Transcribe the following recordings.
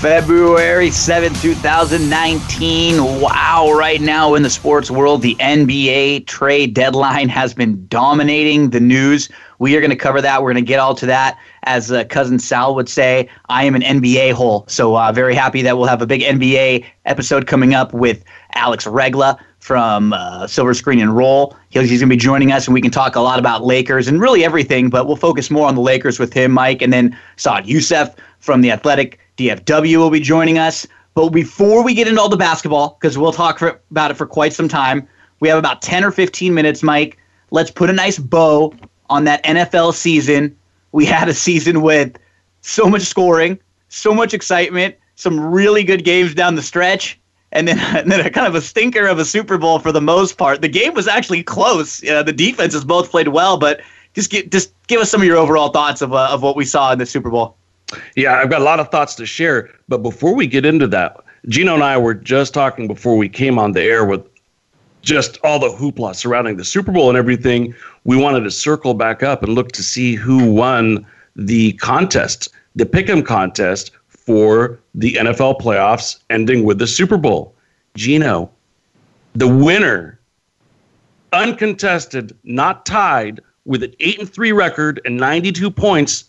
February 7, 2019. Wow, right now in the sports world, the NBA trade deadline has been dominating the news. We are going to cover that. We're going to get all to that. As uh, cousin Sal would say, I am an NBA hole. So, uh, very happy that we'll have a big NBA episode coming up with Alex Regla from uh, Silver Screen and Roll. He's, he's going to be joining us, and we can talk a lot about Lakers and really everything, but we'll focus more on the Lakers with him, Mike, and then Saad Yousuf from The Athletic DFW will be joining us. But before we get into all the basketball, because we'll talk for, about it for quite some time, we have about 10 or 15 minutes, Mike. Let's put a nice bow on that NFL season. We had a season with so much scoring, so much excitement, some really good games down the stretch, and then, and then a kind of a stinker of a Super Bowl for the most part. The game was actually close. Uh, the defenses both played well, but just get, just give us some of your overall thoughts of, uh, of what we saw in the Super Bowl. Yeah, I've got a lot of thoughts to share. But before we get into that, Gino and I were just talking before we came on the air with just all the hoopla surrounding the Super Bowl and everything. We wanted to circle back up and look to see who won the contest, the pick'em contest for the NFL playoffs, ending with the Super Bowl. Gino, the winner, uncontested, not tied, with an eight and three record and 92 points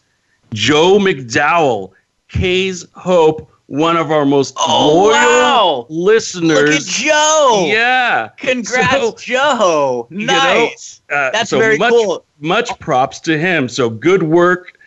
Joe McDowell, K's Hope, one of our most oh, loyal wow. listeners. Look at Joe. Yeah. Congrats, so, Joe. Nice. You know, uh, That's so very much, cool. Much props to him. So good work.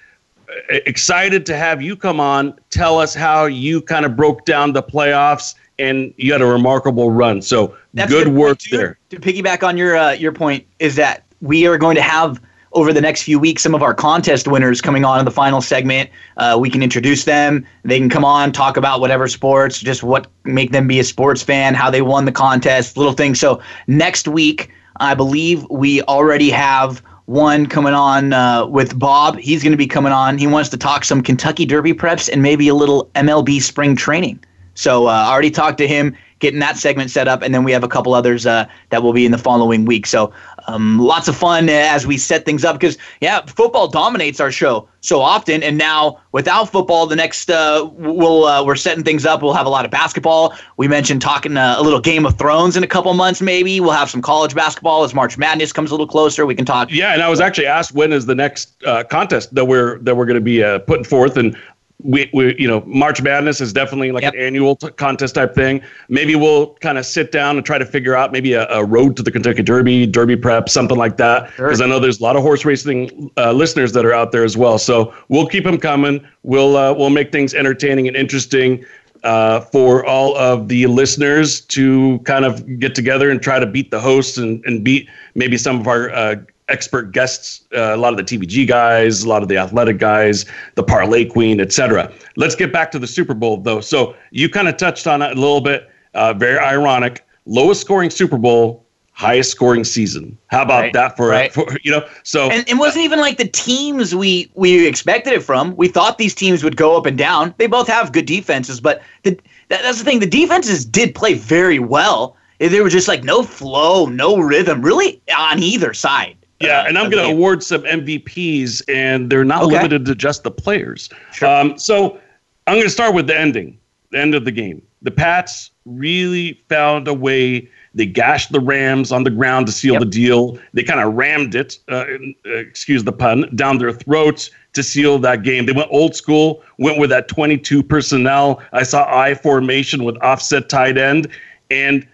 Excited to have you come on. Tell us how you kind of broke down the playoffs and you had a remarkable run. So That's good work there. To piggyback on your uh, your point is that we are going to have – over the next few weeks some of our contest winners coming on in the final segment. Uh, we can introduce them. They can come on, talk about whatever sports, just what make them be a sports fan, how they won the contest, little things. So next week, I believe we already have one coming on uh, with Bob. He's going to be coming on. He wants to talk some Kentucky Derby preps and maybe a little MLB spring training. So uh, I already talked to him getting that segment set up, and then we have a couple others uh, that will be in the following week. So um, lots of fun as we set things up because yeah, football dominates our show so often, and now without football, the next uh, we'll uh, we're setting things up. We'll have a lot of basketball. We mentioned talking uh, a little Game of Thrones in a couple months, maybe. We'll have some college basketball as March Madness comes a little closer. We can talk. Yeah, and I was actually asked when is the next uh, contest that we're that we're going to be uh, putting forth, and we, we you know March Madness is definitely like yep. an annual t- contest type thing. Maybe we'll kind of sit down and try to figure out maybe a, a, road to the Kentucky Derby, Derby prep, something like that. Because sure. I know there's a lot of horse racing uh, listeners that are out there as well. So we'll keep them coming. We'll uh, we'll make things entertaining and interesting. Uh, for all of the listeners to kind of get together and try to beat the hosts and, and beat maybe some of our uh, expert guests, uh, a lot of the TVG guys, a lot of the athletic guys, the parlay queen, etc. Let's get back to the Super Bowl though. So you kind of touched on it a little bit. Uh, very ironic. Lowest scoring Super Bowl, highest scoring season. How about right, that for, right. for, you know? So and it wasn't even like the teams we we expected it from. We thought these teams would go up and down. They both have good defenses, but the, that, that's the thing. The defenses did play very well. There was just like no flow, no rhythm, really on either side. Yeah, uh, and I'm going to award some MVPs, and they're not okay. limited to just the players. Sure. Um, so I'm going to start with the ending, the end of the game. The Pats really found a way. They gashed the Rams on the ground to seal yep. the deal. They kind of rammed it, uh, excuse the pun, down their throats to seal that game. They went old school, went with that 22 personnel. I saw I formation with offset tight end, and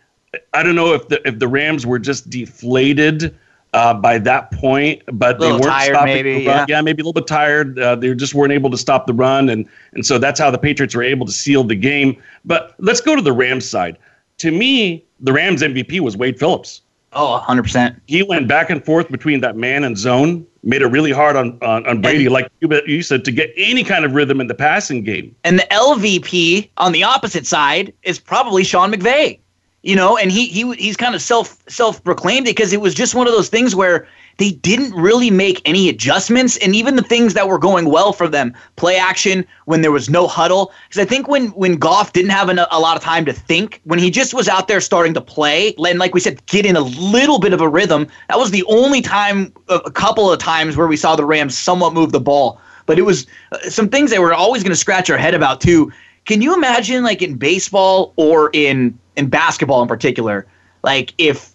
I don't know if the if the Rams were just deflated uh, by that point, but they weren't tired, stopping maybe, the run. Yeah. yeah, maybe a little bit tired. Uh, they just weren't able to stop the run, and and so that's how the Patriots were able to seal the game. But let's go to the Rams side. To me, the Rams MVP was Wade Phillips. Oh, 100%. He went back and forth between that man and zone made it really hard on on, on Brady, and, like you, you said, to get any kind of rhythm in the passing game. And the LVP on the opposite side is probably Sean McVay. You know, and he he he's kind of self self proclaimed it because it was just one of those things where they didn't really make any adjustments. And even the things that were going well for them, play action when there was no huddle. Because I think when when Goff didn't have an, a lot of time to think, when he just was out there starting to play, and like we said, get in a little bit of a rhythm, that was the only time, a couple of times where we saw the Rams somewhat move the ball. But it was uh, some things that we're always going to scratch our head about too. Can you imagine, like in baseball or in in basketball in particular, like if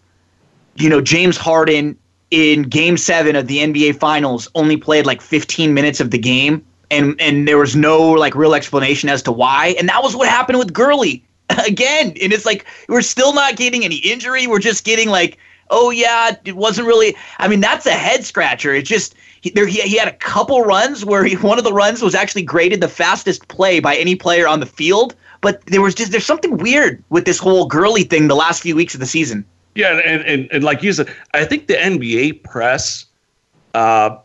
you know James Harden in game seven of the NBA finals only played like 15 minutes of the game and and there was no like real explanation as to why. And that was what happened with Gurley again. And it's like we're still not getting any injury. We're just getting like, oh yeah, it wasn't really. I mean, that's a head scratcher. It's just he, there. He, he had a couple runs where he, one of the runs was actually graded the fastest play by any player on the field. But there was just there's something weird with this whole Gurley thing the last few weeks of the season. Yeah, and, and, and like you said, I think the NBA press uh,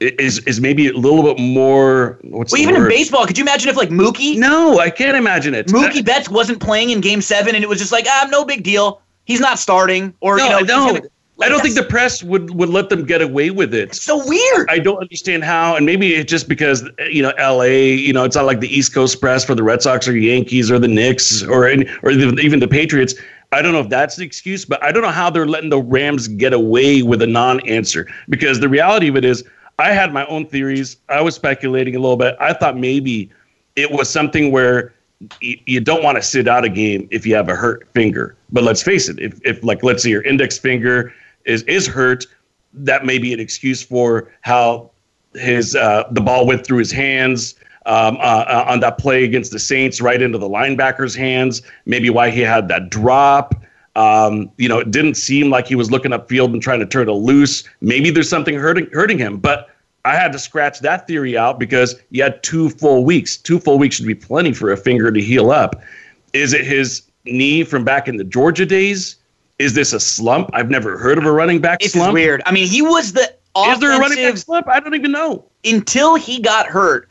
is is maybe a little bit more. What's well, even word? in baseball, could you imagine if like Mookie? No, I can't imagine it. Mookie Betts wasn't playing in Game Seven, and it was just like, ah, no big deal. He's not starting, or no, you know, no. Gonna, like, I don't think the press would, would let them get away with it. It's so weird. I don't understand how, and maybe it's just because you know L.A. You know, it's not like the East Coast press for the Red Sox or Yankees or the Knicks or any, or even the Patriots. I don't know if that's the excuse, but I don't know how they're letting the Rams get away with a non-answer because the reality of it is I had my own theories. I was speculating a little bit. I thought maybe it was something where you don't want to sit out a game if you have a hurt finger. But let's face it, if, if like let's say your index finger is is hurt, that may be an excuse for how his uh, the ball went through his hands um, uh, uh, on that play against the Saints, right into the linebacker's hands. Maybe why he had that drop. Um, you know, it didn't seem like he was looking upfield and trying to turn it loose. Maybe there's something hurting hurting him, but I had to scratch that theory out because you had two full weeks. Two full weeks should be plenty for a finger to heal up. Is it his knee from back in the Georgia days? Is this a slump? I've never heard of a running back it's slump. It's weird. I mean, he was the offensive, Is there a running back slump? I don't even know. Until he got hurt,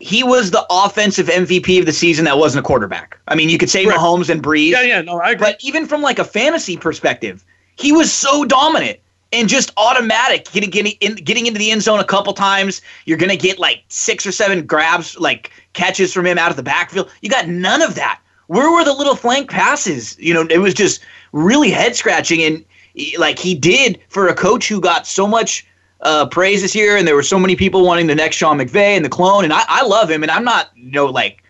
he was the offensive MVP of the season that wasn't a quarterback. I mean, you could say right. Mahomes and Brees. Yeah, yeah, no, I agree. But even from like a fantasy perspective, he was so dominant and just automatic getting getting in, getting into the end zone a couple times. You're gonna get like six or seven grabs, like catches from him out of the backfield. You got none of that. Where were the little flank passes? You know, it was just really head scratching, and like he did for a coach who got so much uh, praise this year, and there were so many people wanting the next Sean McVay and the clone, and I, I love him, and I'm not you know like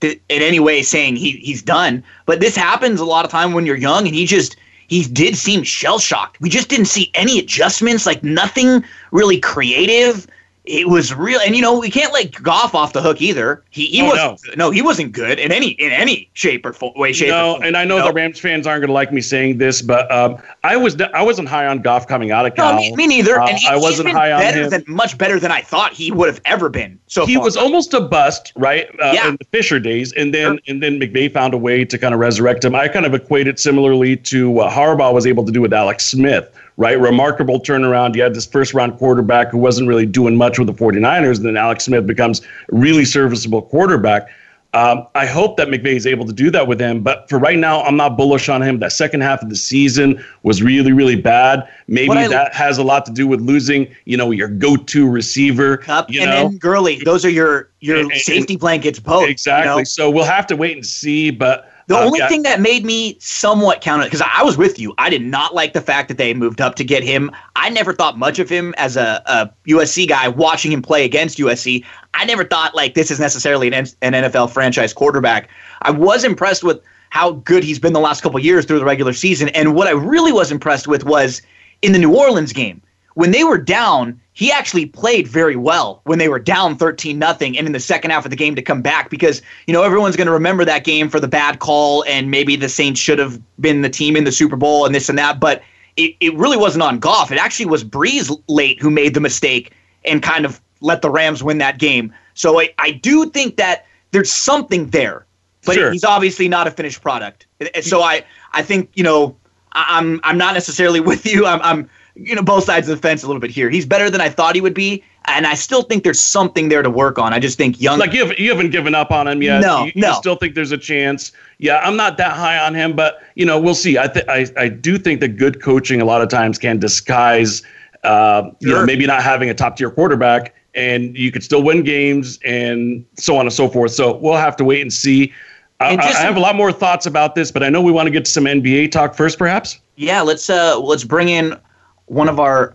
in any way saying he he's done, but this happens a lot of time when you're young, and he just he did seem shell shocked. We just didn't see any adjustments, like nothing really creative it was real and you know we can't let Goff off the hook either he, he oh, was no. no. he wasn't good in any in any shape or fo- way shape no and i know no. the rams fans aren't going to like me saying this but um, i was i wasn't high on Goff coming out of cal no, me, me neither uh, and he, i wasn't high on him than, much better than i thought he would have ever been so he far. was almost a bust right uh, yeah. in the fisher days and then sure. and then mcvay found a way to kind of resurrect him i kind of equate it similarly to what harbaugh was able to do with alex smith right? Remarkable turnaround. You had this first round quarterback who wasn't really doing much with the 49ers, and then Alex Smith becomes a really serviceable quarterback. Um, I hope that McVay is able to do that with him. But for right now, I'm not bullish on him. That second half of the season was really, really bad. Maybe I, that has a lot to do with losing, you know, your go-to receiver. Kupp you and know? then Gurley. Those are your your and, safety blankets both. Exactly. You know? So we'll have to wait and see. But the um, only yeah. thing that made me somewhat count it, because I was with you, I did not like the fact that they moved up to get him. I never thought much of him as a, a USC guy. Watching him play against USC, I never thought like this is necessarily an, an NFL franchise quarterback. I was impressed with how good he's been the last couple years through the regular season, and what I really was impressed with was in the New Orleans game when they were down he actually played very well when they were down 13 nothing and in the second half of the game to come back because you know everyone's going to remember that game for the bad call and maybe the Saints should have been the team in the Super Bowl and this and that but it, it really wasn't on Goff. It actually was Brees late who made the mistake and kind of let the Rams win that game. So I, I do think that there's something there but sure. he's obviously not a finished product. So I I think you know I'm I'm not necessarily with you. I'm I'm you know both sides of the fence a little bit here. He's better than I thought he would be, and I still think there's something there to work on. I just think young. Like you, have, you haven't given up on him yet. No, you, no. You still think there's a chance. Yeah, I'm not that high on him, but you know we'll see. I th- I I do think that good coaching a lot of times can disguise, uh, you Sure. know, maybe not having a top tier quarterback, and you could still win games and so on and so forth. So we'll have to wait and see. I, just- I have a lot more thoughts about this, but I know we want to get to some NBA talk first, perhaps. yeah, let's uh let's bring in one of our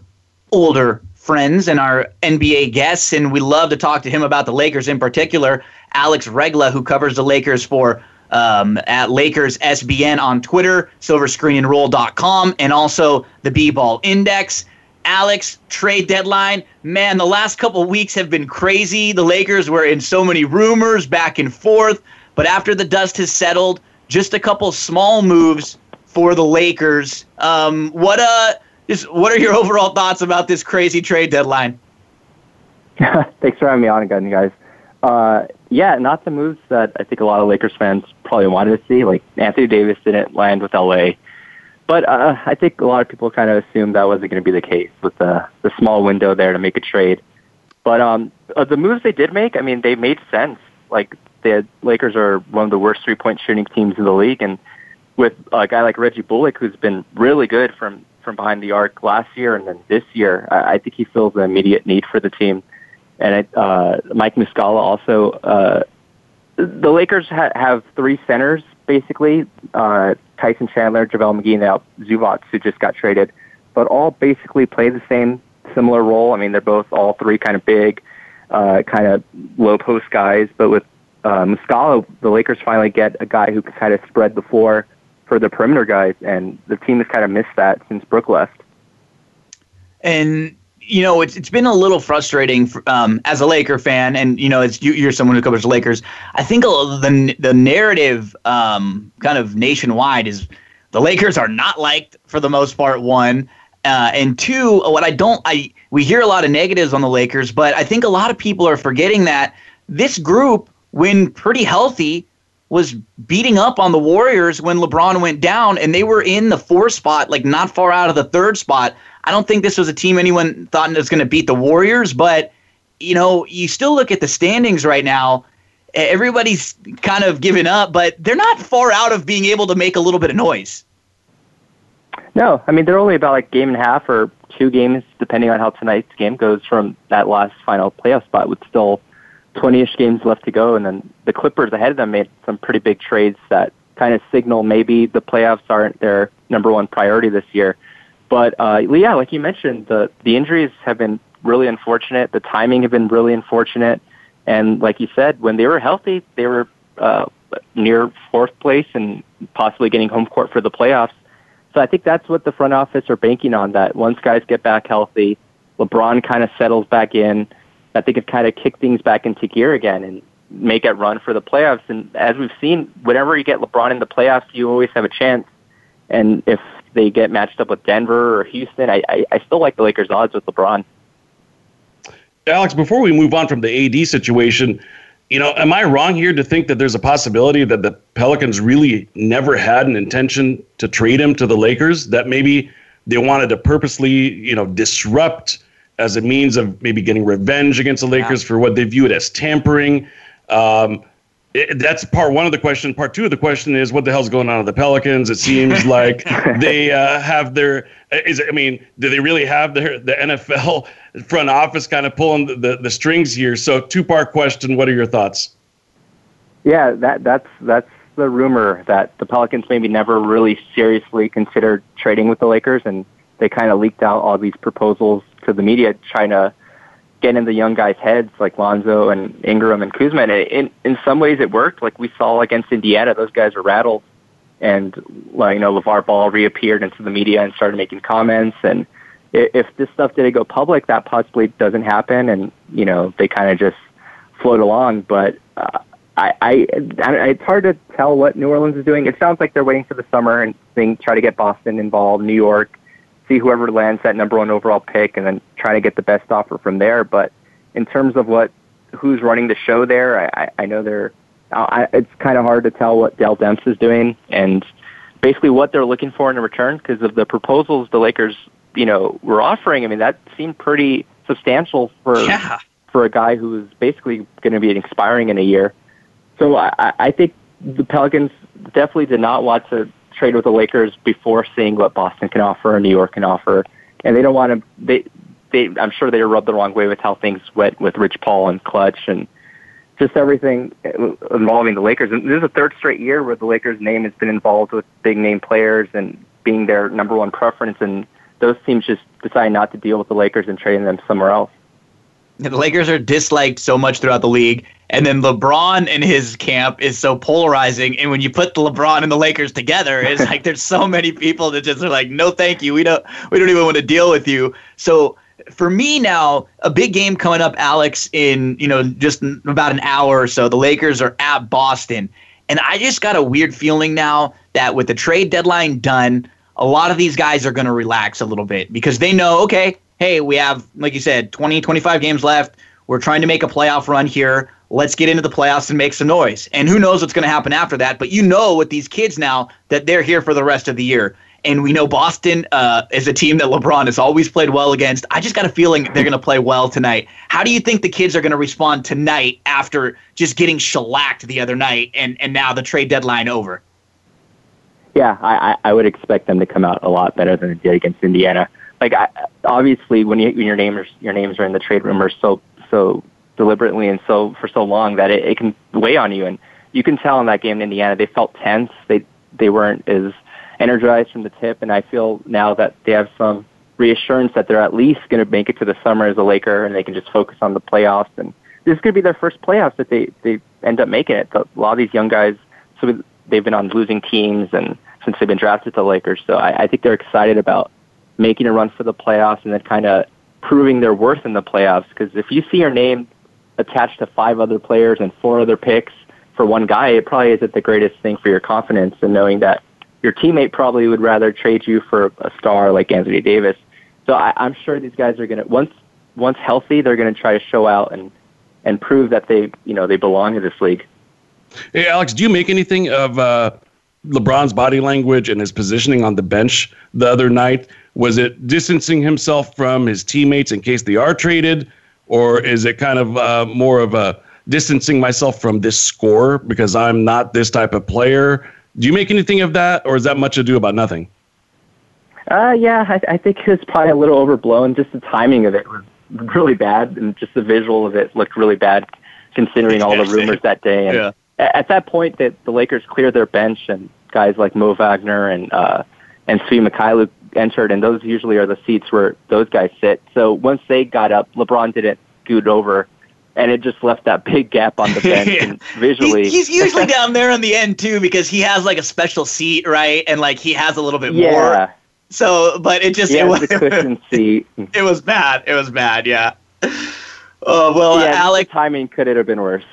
older friends and our NBA guests, and we love to talk to him about the Lakers in particular. Alex Regla, who covers the Lakers for um, at Lakers SBN on Twitter, silverscreenandroll.com, and also the B-Ball Index. Alex, trade deadline. Man, the last couple weeks have been crazy. The Lakers were in so many rumors back and forth, but after the dust has settled, just a couple small moves for the Lakers. Um, what uh, just what are your overall thoughts about this crazy trade deadline? Thanks for having me on again, guys. Uh, yeah, not the moves that I think a lot of Lakers fans probably wanted to see. Like Anthony Davis didn't land with LA, but uh, I think a lot of people kind of assumed that wasn't going to be the case with the the small window there to make a trade. But um, uh, the moves they did make, I mean, they made sense. Like the Lakers are one of the worst three point shooting teams in the league, and with a guy like Reggie Bullock, who's been really good from from behind the arc last year and then this year, I, I think he fills the immediate need for the team. And it, uh, Mike Muscala also. Uh, the Lakers ha- have three centers basically: uh, Tyson Chandler, JaVale McGee, and now Zubac, who just got traded. But all basically play the same similar role. I mean, they're both all three kind of big, uh, kind of low post guys. But with uh, Muscala, the Lakers finally get a guy who can kind of spread the floor for the perimeter guys, and the team has kind of missed that since Brook left. And you know, it's it's been a little frustrating um, as a Laker fan, and you know, as you, you're someone who covers the Lakers. I think the the narrative, um, kind of nationwide, is the Lakers are not liked for the most part. One, uh, and two, what I don't, I we hear a lot of negatives on the Lakers, but I think a lot of people are forgetting that this group, when pretty healthy, was beating up on the Warriors when LeBron went down, and they were in the four spot, like not far out of the third spot. I don't think this was a team anyone thought was going to beat the Warriors, but you know, you still look at the standings right now. Everybody's kind of given up, but they're not far out of being able to make a little bit of noise. No, I mean they're only about like game and a half or two games, depending on how tonight's game goes from that last final playoff spot, with still 20-ish games left to go. And then the Clippers ahead of them made some pretty big trades that kind of signal maybe the playoffs aren't their number one priority this year. But uh, yeah, like you mentioned, the the injuries have been really unfortunate. The timing have been really unfortunate. And like you said, when they were healthy, they were uh, near fourth place and possibly getting home court for the playoffs. So I think that's what the front office are banking on. That once guys get back healthy, LeBron kind of settles back in. That they could kind of kick things back into gear again and make it run for the playoffs. And as we've seen, whenever you get LeBron in the playoffs, you always have a chance. And if they get matched up with Denver or Houston, I, I, I still like the Lakers' odds with LeBron. Alex, before we move on from the AD situation, you know, am I wrong here to think that there's a possibility that the Pelicans really never had an intention to trade him to the Lakers? That maybe they wanted to purposely, you know, disrupt as a means of maybe getting revenge against the Lakers for what they viewed as tampering. Um, it, that's part one of the question. Part two of the question is what the hell's going on with the Pelicans? It seems like they uh, have their. Is I mean, do they really have their the NFL front office kind of pulling the, the, the strings here? So two part question. What are your thoughts? Yeah, that that's that's the rumor that the Pelicans maybe never really seriously considered trading with the Lakers, and they kind of leaked out all these proposals the media, trying to get in the young guys' heads, like Lonzo and Ingram and Kuzma. And in in some ways, it worked. Like we saw against Indiana, those guys were rattled, and like you know, LaVar Ball reappeared into the media and started making comments. And if this stuff didn't go public, that possibly doesn't happen, and you know, they kind of just float along. But uh, I, I, I, it's hard to tell what New Orleans is doing. It sounds like they're waiting for the summer and think, try to get Boston involved, New York, see whoever lands that number one overall pick, and then try to get the best offer from there. But in terms of what who's running the show there, I, I, I know they're. I, it's kind of hard to tell what Dell Demps is doing and basically what they're looking for in return because of the proposals the Lakers you know, were offering, I mean, that seemed pretty substantial for yeah. for a guy who was basically going to be expiring in a year. So I, I think the Pelicans definitely did not want to trade with the Lakers before seeing what Boston can offer or New York can offer, and they don't want to. They, they, I'm sure they rubbed the wrong way with how things went with Rich Paul and Clutch and just everything involving the Lakers. And this is the third straight year where the Lakers' name has been involved with big name players and being their number one preference, and those teams just decide not to deal with the Lakers and trading them somewhere else. The Lakers are disliked so much throughout the league, and then LeBron in his camp is so polarizing. And when you put the LeBron and the Lakers together, it's like there's so many people that just are like, "No, thank you. We don't. We don't even want to deal with you." So for me now, a big game coming up, Alex, in you know just about an hour or so. The Lakers are at Boston, and I just got a weird feeling now that with the trade deadline done, a lot of these guys are going to relax a little bit because they know, okay, hey, we have, like you said, 20, 25 games left. We're trying to make a playoff run here. Let's get into the playoffs and make some noise. And who knows what's going to happen after that. But you know with these kids now that they're here for the rest of the year. And we know Boston uh, is a team that LeBron has always played well against. I just got a feeling they're going to play well tonight. How do you think the kids are going to respond tonight after just getting shellacked the other night and, and now the trade deadline over? Yeah, I, I would expect them to come out a lot better than they did against Indiana like I, obviously when, you, when your names your names are in the trade rumors so so deliberately and so for so long that it, it can weigh on you. And you can tell in that game in Indiana they felt tense. They they weren't as energized from the tip. And I feel now that they have some reassurance that they're at least going to make it to the summer as a Laker and they can just focus on the playoffs. And this is going to be their first playoffs that they they end up making it. So a lot of these young guys, so they've been on losing teams and since they've been drafted to the Lakers, so I, I think they're excited about making a run for the playoffs and then kind of proving their worth in the playoffs. Because if you see your name attached to five other players and four other picks for one guy, it probably isn't the greatest thing for your confidence and knowing that your teammate probably would rather trade you for a star like Anthony Davis. So I, I'm sure these guys are going to once once healthy, they're going to try to show out and and prove that they you know they belong in this league. Hey Alex, do you make anything of uh, LeBron's body language and his positioning on the bench the other night? Was it distancing himself from his teammates in case they are traded, or is it kind of uh, more of a distancing myself from this score because I'm not this type of player? Do you make anything of that, or is that much ado about nothing? Uh, yeah, I, I think it was probably a little overblown. Just the timing of it was really bad, and just the visual of it looked really bad, considering all the rumors that day. And yeah. at that point, that the Lakers cleared their bench, and guys like Mo Wagner and uh, and Svi Mykhailiuk entered, and those usually are the seats where those guys sit. So once they got up, LeBron didn't scoot over, and it just left that big gap on the bench. yeah. and visually, he, he's usually down there on the end too because he has like a special seat, right? And like he has a little bit yeah. more. So, but it just yeah, it was the cushion seat. It was bad. It was bad. Yeah. Oh well, yeah, Alex. timing could it have been worse?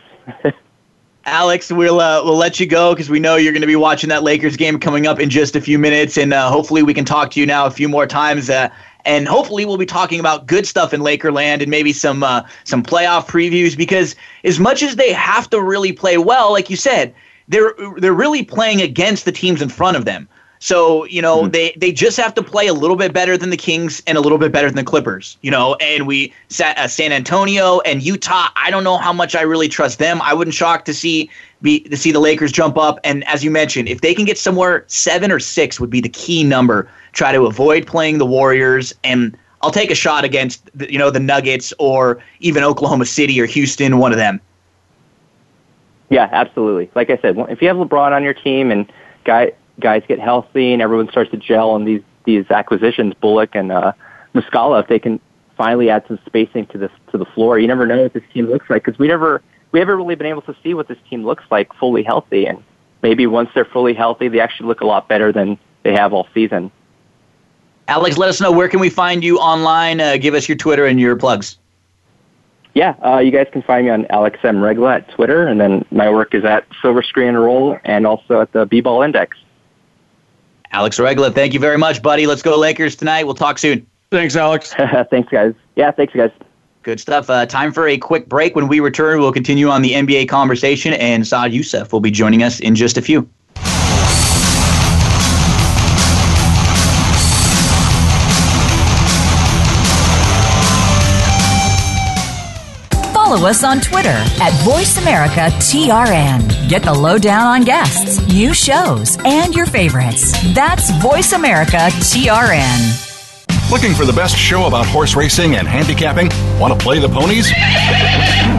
Alex, we'll uh, we'll let you go because we know you're going to be watching that Lakers game coming up in just a few minutes, and uh, hopefully we can talk to you now a few more times. Uh, and hopefully we'll be talking about good stuff in Lakerland and maybe some uh, some playoff previews because as much as they have to really play well, like you said, they're they're really playing against the teams in front of them. So you know mm-hmm. they they just have to play a little bit better than the Kings and a little bit better than the Clippers. You know, and we uh, San Antonio and Utah. I don't know how much I really trust them. I wouldn't shock to see be to see the Lakers jump up. And as you mentioned, if they can get somewhere seven or six would be the key number. Try to avoid playing the Warriors and. I'll take a shot against the, you know the Nuggets or even Oklahoma City or Houston, one of them. Yeah, absolutely. Like I said, if you have LeBron on your team and guy guys get healthy and everyone starts to gel on these these acquisitions, Bullock and uh, Muscala, if they can finally add some spacing to this to the floor, you never know what this team looks like because we never we haven't really been able to see what this team looks like fully healthy, and maybe once they're fully healthy, they actually look a lot better than they have all season. Alex, let us know where can we find you online. Uh, give us your Twitter and your plugs. Yeah, uh, you guys can find me on Alex M. Regla at Twitter, and then my work is at Silver Screen Roll and also at the B-Ball Index. Alex Regla, thank you very much, buddy. Let's go Lakers tonight. We'll talk soon. Thanks, Alex. thanks, guys. Yeah, thanks, guys. Good stuff. Uh, time for a quick break. When we return, we'll continue on the NBA conversation, and Saad Yousuf will be joining us in just a few. Follow us on Twitter at VoiceAmericaTRN. Get the lowdown on guests, new shows, and your favorites. That's VoiceAmericaTRN. Looking for the best show about horse racing and handicapping? Want to play the ponies?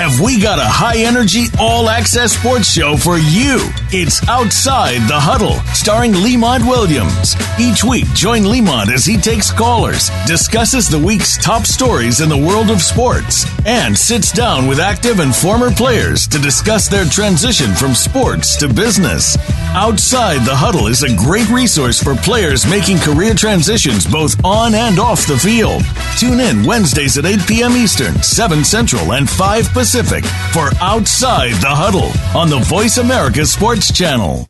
Have we got a high energy, all access sports show for you? It's Outside the Huddle, starring Lemont Williams. Each week, join Lemont as he takes callers, discusses the week's top stories in the world of sports, and sits down with active and former players to discuss their transition from sports to business. Outside the Huddle is a great resource for players making career transitions both on and off the field. Tune in Wednesdays at 8 p.m. Eastern, 7 Central, and 5 Pacific for Outside the Huddle on the Voice America Sports Channel.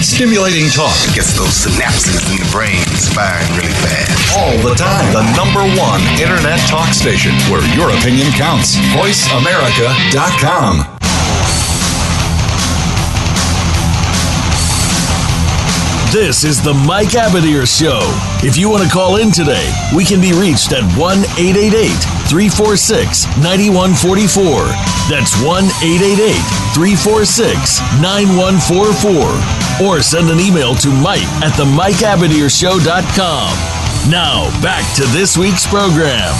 Stimulating talk gets those synapses in the brain firing really fast. All the time. The number one internet talk station where your opinion counts. VoiceAmerica.com. This is the Mike Abadir Show. If you want to call in today, we can be reached at 1 888 346 9144. That's 1 888 346 9144. Or send an email to Mike at the MikeAbadirshow.com. Now, back to this week's program.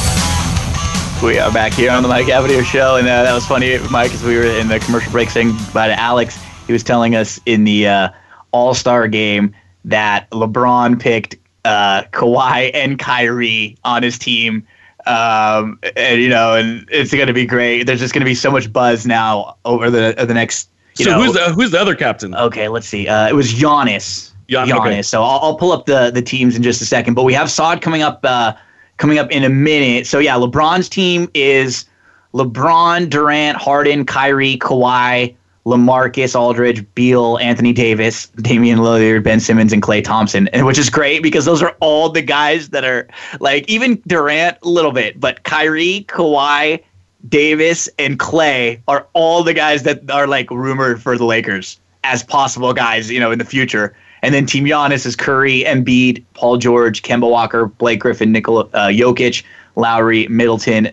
We are back here on the Mike Abadir Show, and uh, that was funny, Mike, as we were in the commercial break saying bye to Alex. He was telling us in the uh, All Star game that LeBron picked uh, Kawhi and Kyrie on his team. Um, and you know, and it's going to be great. There's just going to be so much buzz now over the the next. You so know, who's the, who's the other captain? Okay, let's see. Uh, it was Giannis. Gian- Giannis. okay. So I'll, I'll pull up the the teams in just a second. But we have Saad coming up uh, coming up in a minute. So yeah, LeBron's team is LeBron, Durant, Harden, Kyrie, Kawhi, LaMarcus Aldridge, Beal, Anthony Davis, Damian Lillard, Ben Simmons, and Klay Thompson, and which is great because those are all the guys that are like even Durant a little bit, but Kyrie, Kawhi, Davis, and Klay are all the guys that are like rumored for the Lakers as possible guys, you know, in the future. And then Team Giannis is Curry, Embiid, Paul George, Kemba Walker, Blake Griffin, Nikola uh, Jokic, Lowry, Middleton,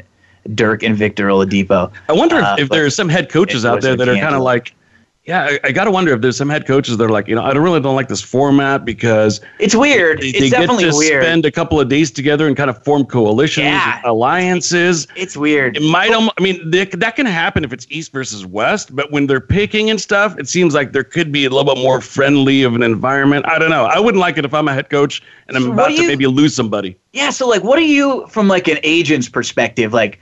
Dirk, and Victor Oladipo. I wonder if, Uh, if but there are some head coaches out there that are kind of like, yeah, I, I got to wonder if there's some head coaches that are like, you know, I don't really don't like this format because It's weird. they, it's they get definitely to weird. spend a couple of days together and kind of form coalitions, Yeah. alliances. it's weird. It might, I mean, they, that can happen if it's East versus West, but when they're picking and stuff, it seems like there could be a little bit more friendly of an environment. I don't know. I wouldn't like it if I'm a head coach and I'm So about do to maybe lose somebody. Yeah, so like what are you from like an agent's perspective like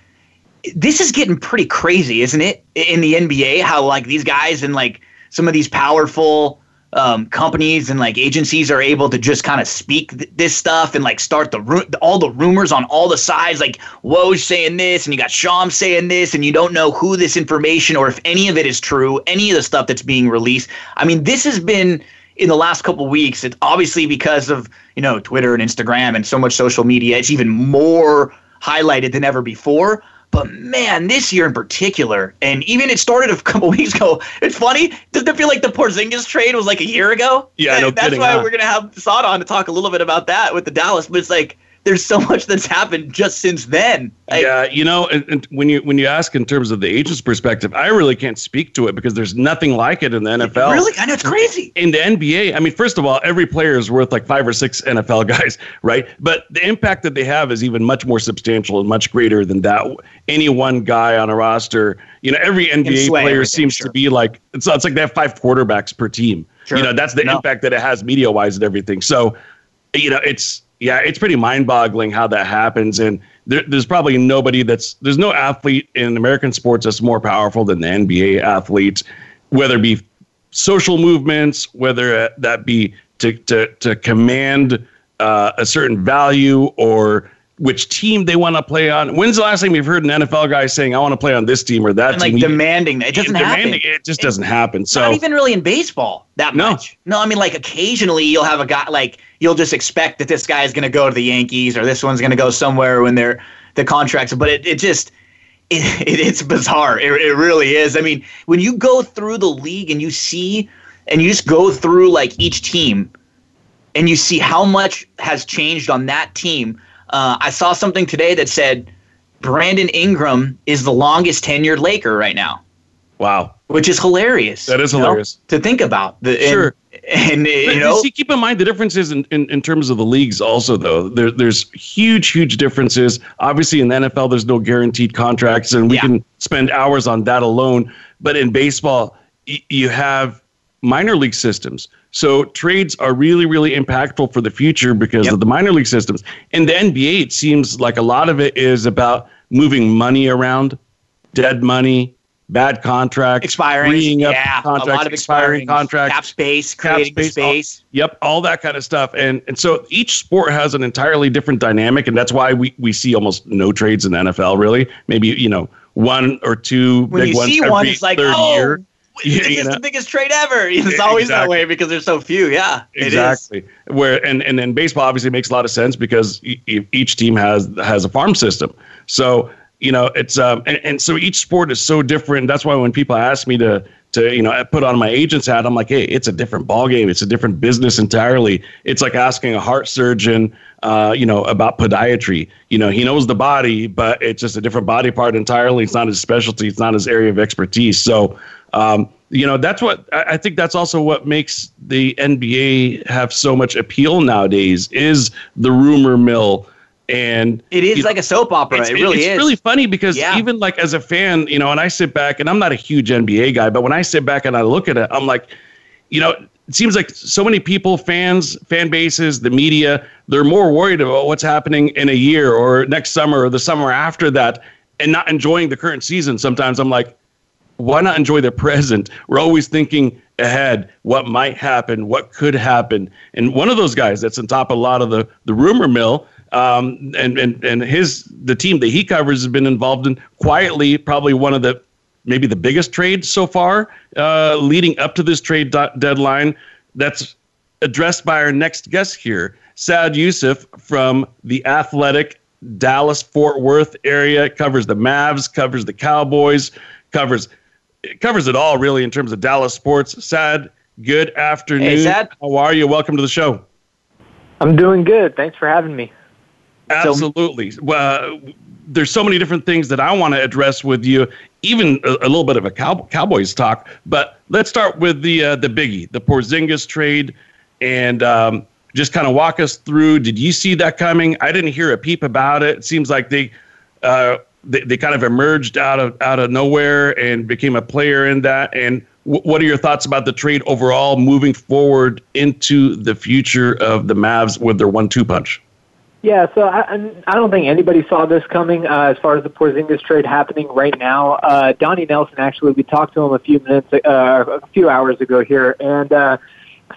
this is getting pretty crazy, isn't it? In the NBA how like these guys and like some of these powerful um, companies and like agencies are able to just kind of speak th- this stuff and like start the ru- all the rumors on all the sides like Woj saying this and you got Shams saying this and you don't know who this information or if any of it is true any of the stuff that's being released I mean this has been in the last couple weeks it's obviously because of you know Twitter and Instagram and so much social media it's even more highlighted than ever before but man, this year in particular, and even it started a couple weeks ago. It's funny. Doesn't it feel like the Porzingis trade was like a year ago? Yeah, no And That's kidding, why huh? we're gonna have Saad on to talk a little bit about that with the Dallas. But it's like there's so much that's happened just since then. Like, yeah, you know, and, and, when you when you ask in terms of the agent's perspective, I really can't speak to it because there's nothing like it in the NFL. Really, I know it's crazy. In the NBA, I mean, first of all, every player is worth like five or six NFL guys, right? But the impact that they have is even much more substantial and much greater than that. Any one guy on a roster, you know, every NBA player seems sure. to be like it's, it's like they have five quarterbacks per team. Sure. You know, that's the no. impact that it has media wise and everything. So, you know, it's yeah, it's pretty mind boggling how that happens. And there, there's probably nobody that's, there's no athlete in American sports that's more powerful than the NBA athletes, whether it be social movements, whether that be to, to, to command uh, a certain value or which team they want to play on. When's the last time we've heard an NFL guy saying, "I want to play on this team or that and team"? Like demanding that. It doesn't demanding, happen. It just doesn't happen. So not even really in baseball that no. much. No, I mean like occasionally you'll have a guy like you'll just expect that this guy is going to go to the Yankees or this one's going to go somewhere when they're the contracts. But it, it just it, it it's bizarre. It, it really is. I mean, when you go through the league and you see and you just go through like each team and you see how much has changed on that team uh, I saw something today that said Brandon Ingram is the longest tenured Laker right now. Wow. Which is hilarious. That is hilarious. Know, to think about. The, sure. And, and you know, see, keep in mind the differences in, in, in terms of the leagues also, though. There, there's huge, huge differences. Obviously, in the NFL, there's no guaranteed contracts, and we yeah. can spend hours on that alone. But in baseball, y- you have minor league systems. So trades are really, really impactful for the future because yep. of the minor league systems. In the NBA, it seems like a lot of it is about moving money around, dead money, bad contracts, expiring, freeing up yeah, contracts, a lot of expiring contracts, cap space, creating cap space, space. All, yep, all that kind of stuff. And and so each sport has an entirely different dynamic, and that's why we we see almost no trades in the NFL. Really, maybe you know one or two when big you ones see every one, like third oh. year this is the biggest trade ever. It's always exactly. that way because there's so few. Yeah, exactly. Where and and then baseball obviously makes a lot of sense because each team has has a farm system. So you know it's um and, and so each sport is so different. That's why when people ask me to to you know I put on my agent's hat, I'm like, hey, it's a different ball game. It's a different business entirely. It's like asking a heart surgeon, uh, you know, about podiatry. You know, he knows the body, but it's just a different body part entirely. It's not his specialty. It's not his area of expertise. So um, you know, that's what I think. That's also what makes the NBA have so much appeal nowadays is the rumor mill, and it is like know, a soap opera. It really it's is. really funny because yeah. even like as a fan, you know, and I sit back and I'm not a huge NBA guy, but when I sit back and I look at it, I'm like, you know, it seems like so many people, fans, fan bases, the media, they're more worried about what's happening in a year or next summer or the summer after that, and not enjoying the current season. Sometimes I'm like why not enjoy the present? We're always thinking ahead, what might happen, what could happen. And one of those guys that's on top of a lot of the, the rumor mill, um, and, and, and his the team that he covers has been involved in quietly, probably one of the maybe the biggest trades so far, uh, leading up to this trade do- deadline. That's addressed by our next guest here, Saad Yousuf from the Athletic Dallas Fort Worth area, covers the Mavs, covers the Cowboys, covers it covers it all really in terms of Dallas sports. Saad, good afternoon. Hey, Saad. How are you? Welcome to the show. I'm doing good. Thanks for having me. Absolutely. So, well, there's so many different things that I want to address with you, even a, a little bit of a cow, Cowboys talk. But let's start with the uh, the biggie, the Porzingis trade, and um, just kind of walk us through. Did you see that coming? I didn't hear a peep about it. It seems like they uh, they, they kind of emerged out of out of nowhere and became a player in that. And w- what are your thoughts about the trade overall, moving forward into the future of the Mavs with their one-two punch? Yeah, so I, I don't think anybody saw this coming uh, as far as the Porzingis trade happening right now. Uh, Donnie Nelson, actually, we talked to him a few minutes, uh, a few hours ago here, and uh,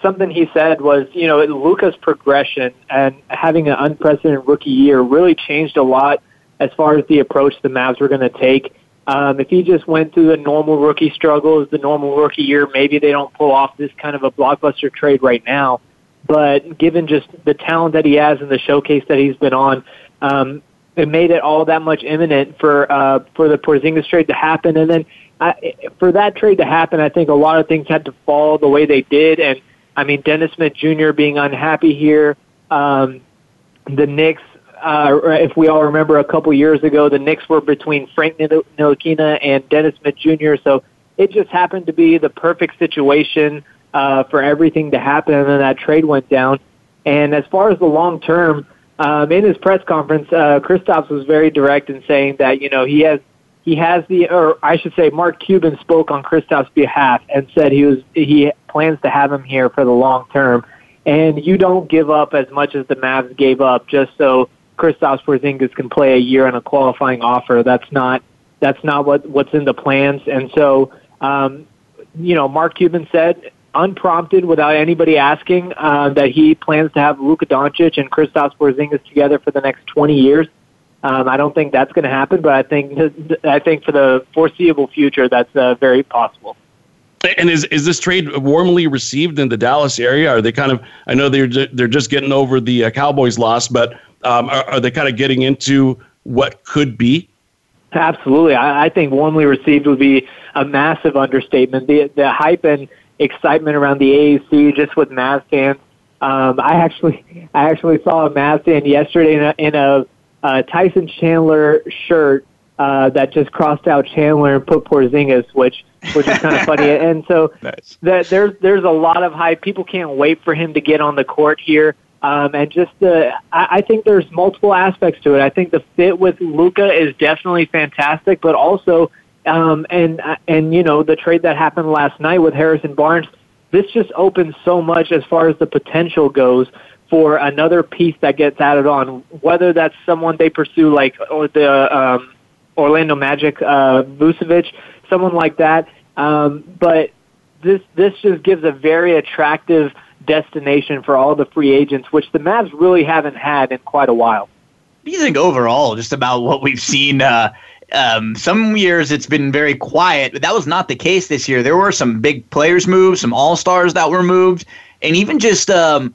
something he said was, you know, Luka's progression and having an unprecedented rookie year really changed a lot as far as the approach the Mavs were going to take. Um, if he just went through the normal rookie struggles, the normal rookie year, maybe they don't pull off this kind of a blockbuster trade right now. But given just the talent that he has and the showcase that he's been on, um, it made it all that much imminent for uh, for the Porzingis trade to happen. And then I, for that trade to happen, I think a lot of things had to fall the way they did. And I mean, Dennis Smith Jr. being unhappy here, um, the Knicks uh, if we all remember a couple years ago, the Knicks were between Frank Ntilikina and Dennis Smith Jr. So it just happened to be the perfect situation uh, for everything to happen, and then that trade went down. And as far as the long term, um, in his press conference, uh, Kristaps was very direct in saying that you know he has he has the, or I should say, Mark Cuban spoke on Kristaps' behalf and said he was he plans to have him here for the long term, and you don't give up as much as the Mavs gave up just so Kristaps Porzingis can play a year on a qualifying offer. That's not that's not what what's in the plans, and so um, you know, Mark Cuban said unprompted, without anybody asking, uh, that he plans to have Luka Doncic and Kristaps Porzingis together for the next 20 years. Um, I don't think that's going to happen, but I think I think for the foreseeable future, that's uh, very possible. And is is this trade warmly received in the Dallas area? Are they kind of? I know they're they're just getting over the uh, Cowboys loss, but um, are, are, they kind of getting into what could be? Absolutely, I, I think warmly received would be a massive understatement. The the hype and excitement around the AAC just with Mavs fans. Um, I actually I actually saw a Mavs fan yesterday in a, in a uh, Tyson Chandler shirt uh, that just crossed out Chandler and put Porzingis, which which is kind of funny. And so nice. that there's there's a lot of hype. People can't wait for him to get on the court here. Um, and just the, I, I think there's multiple aspects to it. I think the fit with Luka is definitely fantastic, but also um, and and you know the trade that happened last night with Harrison Barnes, this just opens so much as far as the potential goes for another piece that gets added on. Whether that's someone they pursue like or the um, Orlando Magic, uh, Vucevic, someone like that. Um, but this this just gives a very attractive destination for all the free agents, which the Mavs really haven't had in quite a while. What do you think overall, just about what we've seen uh, um, some years it's been very quiet, but that was not the case this year. There were some big players moved, some all stars that were moved, and even just um,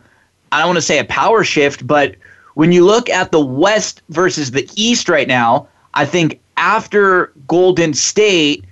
I don't want to say a power shift, but when you look at the West versus the East right now, I think after Golden State,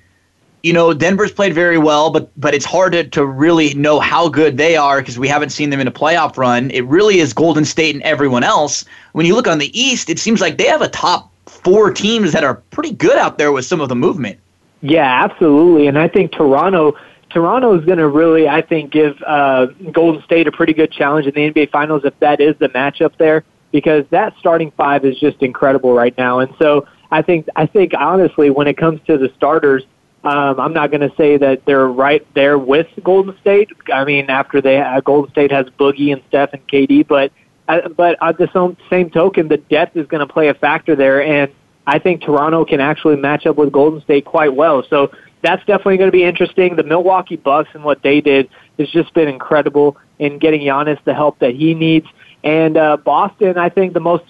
you know, Denver's played very well, but but it's hard to, to really know how good they are because we haven't seen them in a playoff run. It really is Golden State and everyone else. When you look on the East, it seems like they have a top four teams that are pretty good out there with some of the movement. Yeah, absolutely. And I think Toronto Toronto is going to really, I think, give uh, Golden State a pretty good challenge in the NBA Finals if that is the matchup there, because that starting five is just incredible right now. And so I think, I think honestly, when it comes to the starters, um, I'm not going to say that they're right there with Golden State. I mean, after they uh, Golden State has Boogie and Steph and KD, but uh, but at the same, same token, the depth is going to play a factor there, and I think Toronto can actually match up with Golden State quite well. So that's definitely going to be interesting. The Milwaukee Bucks and what they did has just been incredible in getting Giannis the help that he needs. And uh, Boston, I think the most,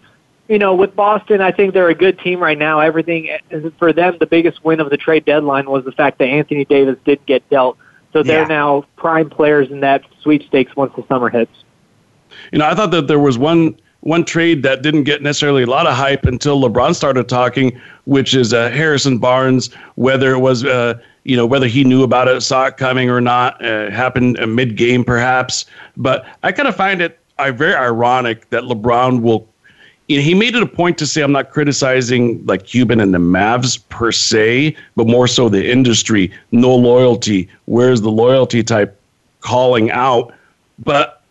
you know, with Boston, I think they're a good team right now. Everything for them, the biggest win of the trade deadline was the fact that Anthony Davis did get dealt. So they're yeah. now prime players in that sweepstakes once the summer hits you know, I thought that there was one one trade that didn't get necessarily a lot of hype until LeBron started talking, which is uh, Harrison Barnes. Whether it was, uh, you know, whether he knew about it, saw it coming or not, uh, happened mid game perhaps. But I kind of find it uh, very ironic that LeBron will. You know, he made it a point to say I'm not criticizing like Cuban and the Mavs per se, but more so the industry. No loyalty. Where's the loyalty type calling out? But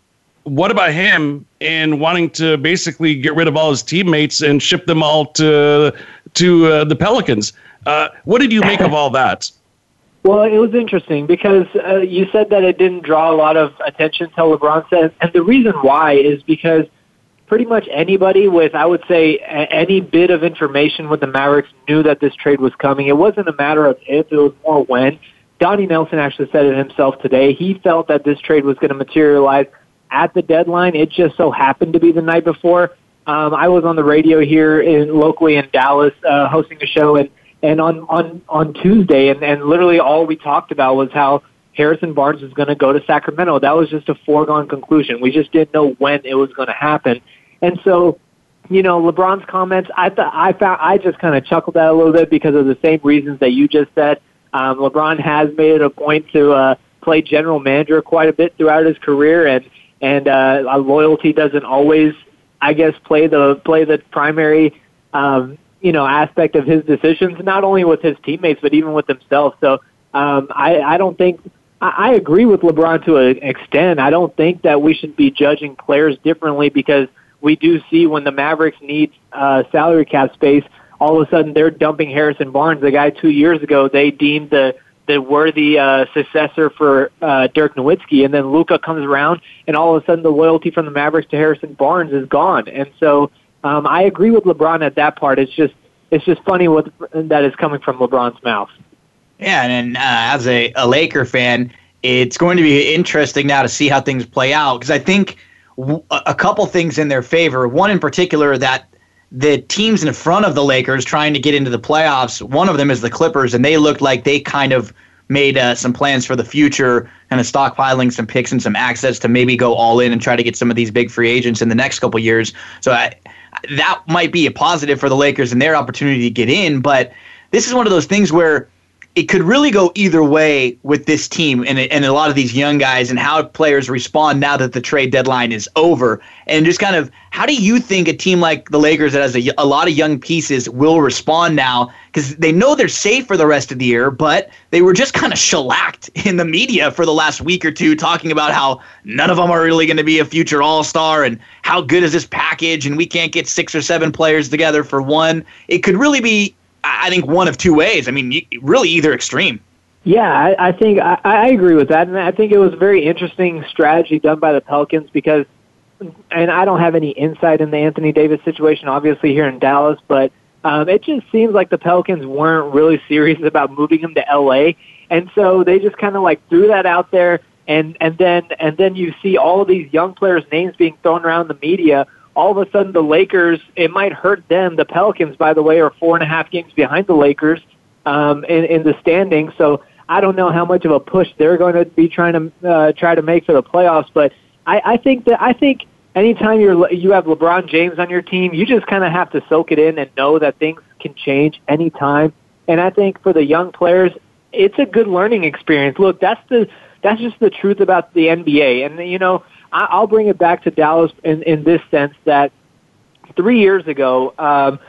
what about him and wanting to basically get rid of all his teammates and ship them all to to uh, the Pelicans? Uh, what did you make of all that? Well, it was interesting because uh, you said that it didn't draw a lot of attention until LeBron said, and the reason why is because pretty much anybody with, I would say, any bit of information with the Mavericks knew that this trade was coming. It wasn't a matter of if; it was more when. Donnie Nelson actually said it himself today. He felt that this trade was going to materialize at the deadline. It just so happened to be the night before. Um, I was on the radio here in locally in Dallas, uh, hosting a show, and and on on on Tuesday, and and literally all we talked about was how Harrison Barnes was going to go to Sacramento. That was just a foregone conclusion. We just didn't know when it was going to happen, and so. You know, LeBron's comments. I thought I found I just kind of chuckled at a little bit because of the same reasons that you just said. Um, LeBron has made it a point to uh, play general manager quite a bit throughout his career, and and uh, loyalty doesn't always I guess, play the play the primary, um, you know, aspect of his decisions, not only with his teammates but even with himself. So um, I, I don't think I, I agree with LeBron to an extent. I don't think that we should be judging players differently because we do see when the Mavericks need uh, salary cap space, all of a sudden they're dumping Harrison Barnes, the guy two years ago they deemed the the worthy uh, successor for uh, Dirk Nowitzki, and then Luka comes around, and all of a sudden the loyalty from the Mavericks to Harrison Barnes is gone. And so um, I agree with LeBron at that part. It's just it's just funny what that is coming from LeBron's mouth. Yeah, and uh, as a, a Laker fan, it's going to be interesting now to see how things play out because I think w- a couple things in their favor. One in particular that the teams in front of the Lakers trying to get into the playoffs. One of them is the Clippers, and they looked like they kind of made uh, some plans for the future, kind of stockpiling some picks and some access to maybe go all in and try to get some of these big free agents in the next couple years. So I, that might be a positive for the Lakers and their opportunity to get in. But this is one of those things where it could really go either way with this team and, and a lot of these young guys and how players respond now that the trade deadline is over. And just kind of how do you think a team like the Lakers that has a, a lot of young pieces will respond now? Because they know they're safe for the rest of the year, but they were just kind of shellacked in the media for the last week or two talking about how none of them are really going to be a future all star and how good is this package and we can't get six or seven players together for one. It could really be I think one of two ways. I mean, really either extreme. Yeah, I, I think I, I agree with that, and I think it was a very interesting strategy done by the Pelicans because, and I don't have any insight in the Anthony Davis situation, obviously here in Dallas, but um, it just seems like the Pelicans weren't really serious about moving him to LA, and so they just kind of like threw that out there, and and then and then you see all of these young players' names being thrown around the media all of a sudden the Lakers, it might hurt them. The Pelicans, by the way, are four and a half games behind the Lakers um, in, in the standings. So I don't know how much of a push they're going to be trying to uh, try to make for the playoffs. But I, I think that I think anytime you're you have LeBron James on your team, you just kind of have to soak it in and know that things can change anytime. And I think for the young players, it's a good learning experience. Look, that's the that's just the truth about the NBA. And you know, I'll bring it back to Dallas in, in this sense that three years ago, um,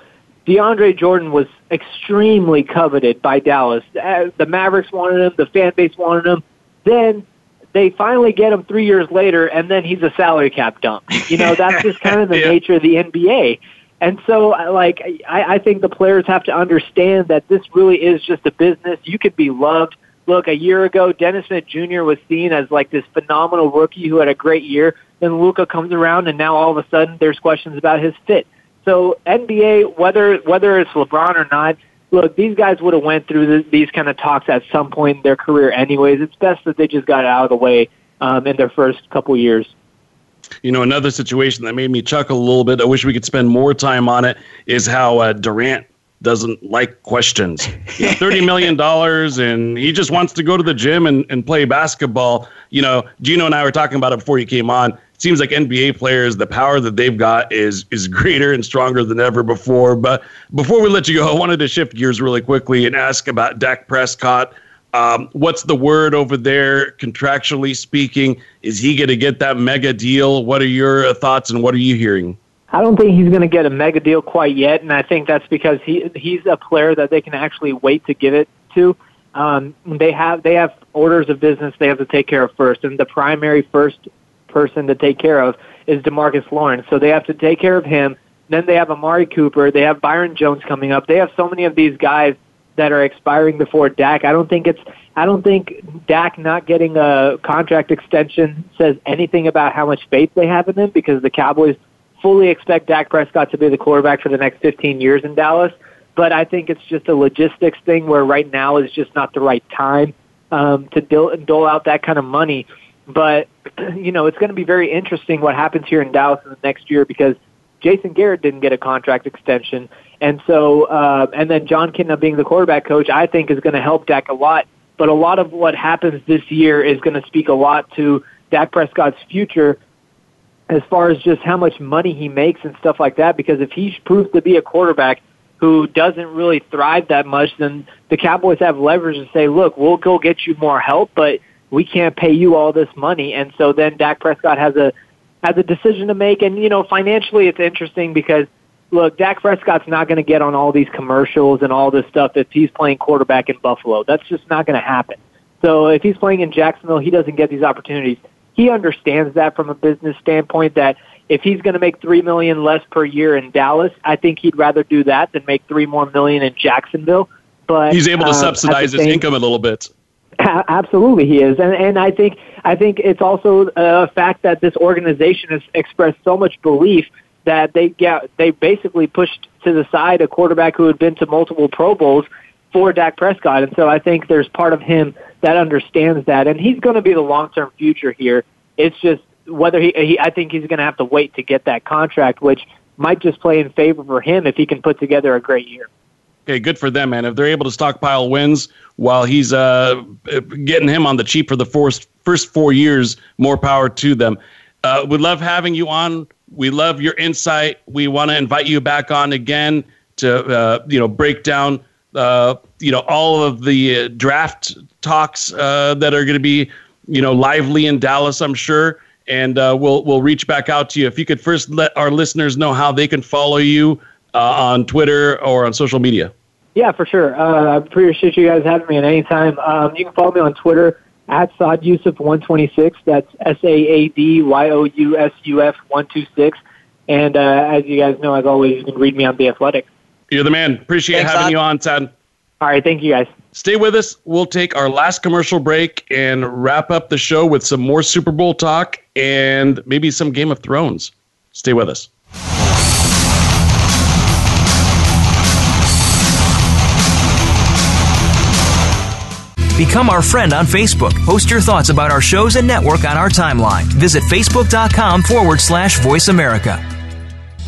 DeAndre Jordan was extremely coveted by Dallas. Uh, the Mavericks wanted him, the fan base wanted him. Then they finally get him three years later, and then he's a salary cap dump. You know, that's just kind of the yeah. nature of the NBA. And so, like, I, I think the players have to understand that this really is just a business. You could be loved look, a year ago, Dennis Smith Jr. was seen as like this phenomenal rookie who had a great year. Then Luka comes around, and now all of a sudden there's questions about his fit. So NBA, whether whether it's LeBron or not, look, these guys would have went through the, these kind of talks at some point in their career, anyways. It's best that they just got out of the way um, in their first couple years. You know, another situation that made me chuckle a little bit. I wish we could spend more time on it. Is how uh, Durant doesn't like questions. You know, Thirty million dollars, and he just wants to go to the gym and, and play basketball. You know, Gino and I were talking about it before you came on. It seems like NBA players, the power that they've got is is greater and stronger than ever before. But before we let you go, I wanted to shift gears really quickly and ask about Dak Prescott. Um, what's the word over there, contractually speaking? Is he going to get that mega deal? What are your thoughts and what are you hearing? I don't think he's going to get a mega deal quite yet, and I think that's because he he's a player that they can actually wait to give it to. Um, they have they have orders of business they have to take care of first, and the primary first person to take care of is Demarcus Lawrence. So they have to take care of him. Then they have Amari Cooper. They have Byron Jones coming up. They have so many of these guys that are expiring before Dak. I don't think it's I don't think Dak not getting a contract extension says anything about how much faith they have in him because the Cowboys fully expect Dak Prescott to be the quarterback for the next 15 years in Dallas, but I think it's just a logistics thing where right now is just not the right time um, to dole, dole out that kind of money. But you know, it's going to be very interesting what happens here in Dallas in the next year because Jason Garrett didn't get a contract extension, and so uh, and then Jon Kitna being the quarterback coach, I think is going to help Dak a lot. But a lot of what happens this year is going to speak a lot to Dak Prescott's future as far as just how much money he makes and stuff like that. Because if he proves to be a quarterback who doesn't really thrive that much, then the Cowboys have leverage to say, look, we'll go get you more help, but we can't pay you all this money. And so then Dak Prescott has a has a decision to make. And, you know, financially it's interesting because, look, Dak Prescott's not going to get on all these commercials and all this stuff if he's playing quarterback in Buffalo. That's just not going to happen. So if he's playing in Jacksonville, he doesn't get these opportunities. He understands that from a business standpoint that if he's going to make three million less per year in Dallas, I think he'd rather do that than make three more million in Jacksonville. But he's able to uh, subsidize his same, income a little bit. Absolutely, he is, and and I think I think it's also a fact that this organization has expressed so much belief that they get they basically pushed to the side a quarterback who had been to multiple Pro Bowls for Dak Prescott, and so I think there's part of him that understands that, and he's going to be the long term future here. It's just whether he, he I think he's going to have to wait to get that contract, which might just play in favor for him if he can put together a great year. Okay, good for them, man. If they're able to stockpile wins while he's uh, getting him on the cheap for the first first four years, more power to them. Uh, we love having you on. We love your insight. We want to invite you back on again to uh, you know break down uh, you know all of the uh, draft talks uh, that are going to be you know lively in Dallas. I'm sure, and uh, we'll we'll reach back out to you. If you could first let our listeners know how they can follow you on Twitter or on social media. Yeah, for sure. Uh, I appreciate you guys having me at any time. Um, you can follow me on Twitter at Saad Yousuf 126. That's S A A D Y O U S U F 126. And uh, as you guys know, as always, you can read me on The Athletic. You're the man. Appreciate Thanks, having Saad. you on, Saad. All right. Thank you, guys. Stay with us. We'll take our last commercial break and wrap up the show with some more Super Bowl talk and maybe some Game of Thrones. Stay with us. Become our friend on Facebook. Post your thoughts about our shows and network on our timeline. Visit facebook.com forward slash voice America.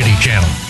Variety Channel.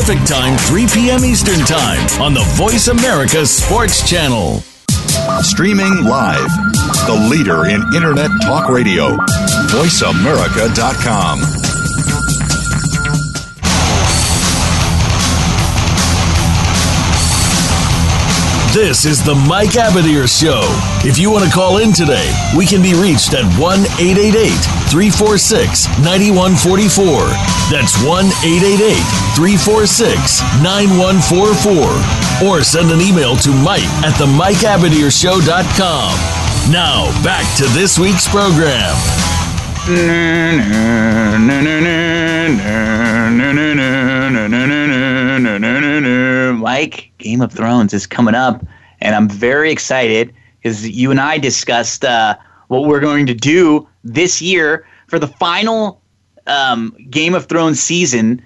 Pacific Time, 3 p.m. Eastern Time on the Voice America Sports Channel. Streaming live, the leader in Internet talk radio, voiceamerica.com. This is the Mike Abadir Show. If you want to call in today, we can be reached at 1 888 346 9144. That's 1 888 346 9144. Or send an email to Mike at the MikeAbadirshow.com. Now, back to this week's program. Mike, Game of Thrones is coming up, and I'm very excited because you and I discussed uh, what we're going to do this year for the final um, Game of Thrones season.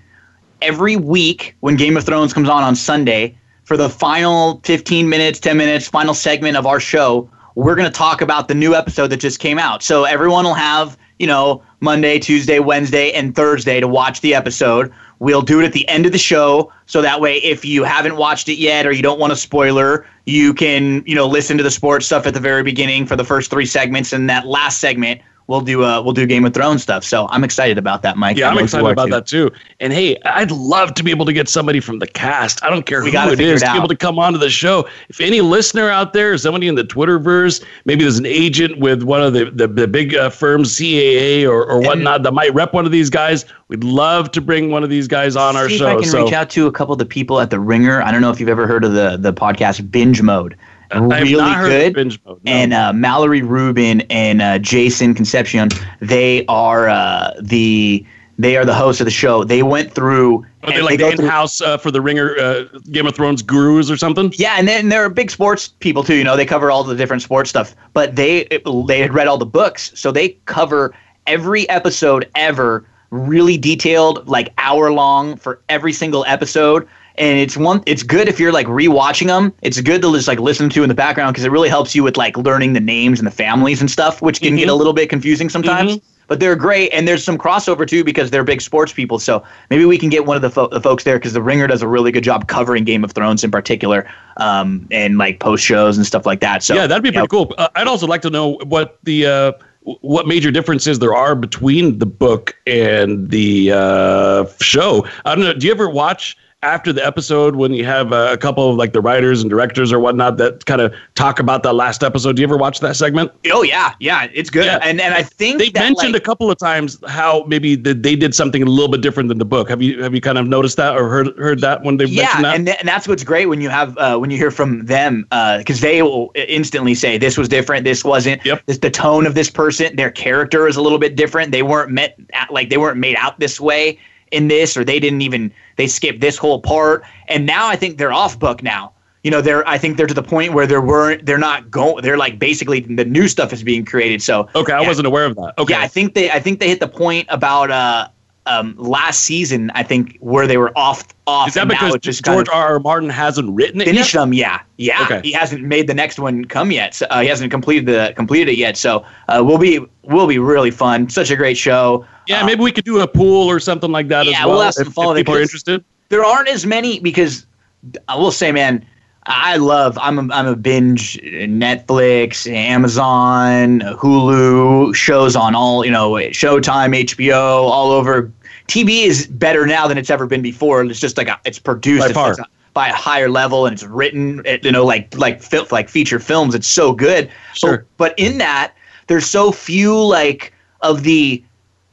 Every week when Game of Thrones comes on on Sunday, for the final 15 minutes, 10 minutes, final segment of our show, we're going to talk about the new episode that just came out. So everyone will have, you know, Monday, Tuesday, Wednesday, and Thursday to watch the episode. We'll do it at the end of the show, so that way, if you haven't watched it yet or you don't want a spoiler, you can you know listen to the sports stuff at the very beginning for the first three segments, and that last segment we'll do uh, we'll do Game of Thrones stuff. So I'm excited about that, Mike. Yeah, I'm excited about that too. And hey, I'd love to be able to get somebody from the cast. I don't care we who it is it to be able to come onto the show. If any listener out there, somebody in the Twitterverse, maybe there's an agent with one of the the, the big uh, firms, CAA or, or whatnot, that might rep one of these guys. We'd love to bring one of these guys on our show. If I can so. reach out to a couple of the people at the Ringer. I don't know if you've ever heard of the the podcast Binge Mode really good. Mode, no. And uh, Mallory Rubin and uh, Jason Concepcion, they are uh, the they are the hosts of the show. They went through. Are they like they the in-house uh, for the Ringer uh, Game of Thrones gurus or something? Yeah, and then they're big sports people too. You know, they cover all the different sports stuff. But they they had read all the books, so they cover every episode ever, really detailed, like hour long for every single episode and it's one it's good if you're like rewatching them it's good to just like listen to in the background because it really helps you with like learning the names and the families and stuff which can mm-hmm. get a little bit confusing sometimes mm-hmm. but they're great and there's some crossover too because they're big sports people so maybe we can get one of the, fo- the folks there because the ringer does a really good job covering game of thrones in particular um, and like post shows and stuff like that so yeah that'd be pretty know. cool uh, i'd also like to know what the uh, what major differences there are between the book and the uh, show. I don't know. Do you ever watch after the episode when you have a couple of like the writers and directors or whatnot that kind of talk about that last episode. Do you ever watch that segment? Oh yeah, yeah, it's good. Yeah. And and I think they mentioned like, a couple of times how maybe the, they did something a little bit different than the book. Have you have you kind of noticed that or heard heard that when they yeah, mentioned that? and th- and that's what's great when you have uh, when you hear from them because uh, they will instantly say this was different, this wasn't. Yep. This, the tone of this person, their character is a little bit different. They weren't met like they weren't made out this way in this, or they didn't even they skipped this whole part. And now I think they're off book now. You know, they're I think they're to the point where they weren't they're not going they're like basically the new stuff is being created. So Okay, I wasn't aware of that. Okay. Yeah, I think they I think they hit the point about uh um, last season, I think, where they were off. Off. Is that because just George R. R. Martin hasn't written it finished yet? them? Yeah, yeah. Okay. He hasn't made the next one come yet. So, uh, he hasn't completed the completed it yet. So uh, we'll be will be really fun. Such a great show. Yeah, uh, maybe we could do a pool or something like that yeah, as well. We'll have some if, if people are interested. There aren't as many because I will say, man, I love. I'm a, I'm a binge Netflix, Amazon, Hulu shows on all you know Showtime, HBO, all over. TV is better now than it's ever been before. It's just like a, it's produced by, it's, by a higher level and it's written, you know, like like like feature films. It's so good. Sure. But, but in that, there's so few like of the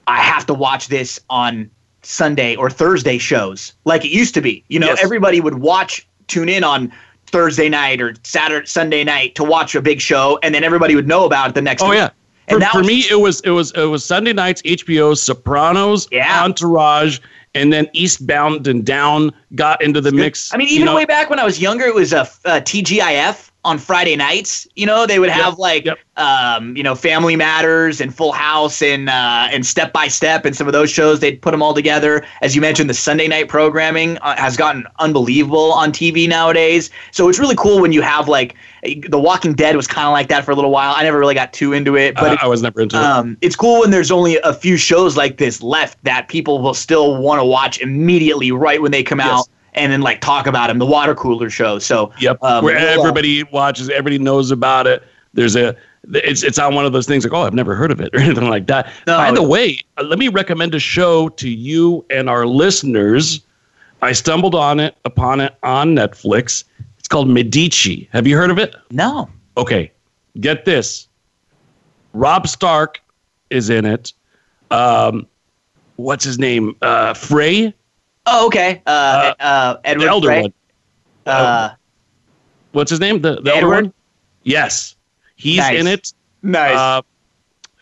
I have to watch this on Sunday or Thursday shows like it used to be. You know, yes. everybody would watch, tune in on Thursday night or Saturday, Sunday night to watch a big show, and then everybody would know about it the next. Oh week. yeah. For, for me, it was it was it was Sunday nights, HBO, Sopranos, yeah. Entourage, and then Eastbound and Down got into the mix. I mean, even you know? way back when I was younger, it was a, a TGIF on Friday nights. You know, they would have yep. like yep. um, you know, Family Matters and Full House and uh, and Step by Step and some of those shows. They'd put them all together. As you mentioned, the Sunday night programming uh, has gotten unbelievable on TV nowadays. So it's really cool when you have like The Walking Dead was kind of like that for a little while. I never really got too into it, but uh, it, I was never into um, it. It's cool when there's only a few shows like this left that people will still want to watch immediately right when they come yes. out and then like talk about him, the water cooler show. So yep, um, where everybody watches, everybody knows about it. There's a it's it's on one of those things like oh I've never heard of it or anything like that. No, By the way, uh, let me recommend a show to you and our listeners. I stumbled on it upon it on Netflix. Called Medici. Have you heard of it? No. Okay, get this. Rob Stark is in it. Um, what's his name? Uh, Frey Oh, okay. Uh, uh, uh Edward the elder Frey. one. Uh, what's his name? The, the elder one. Yes, he's nice. in it. Nice. Uh,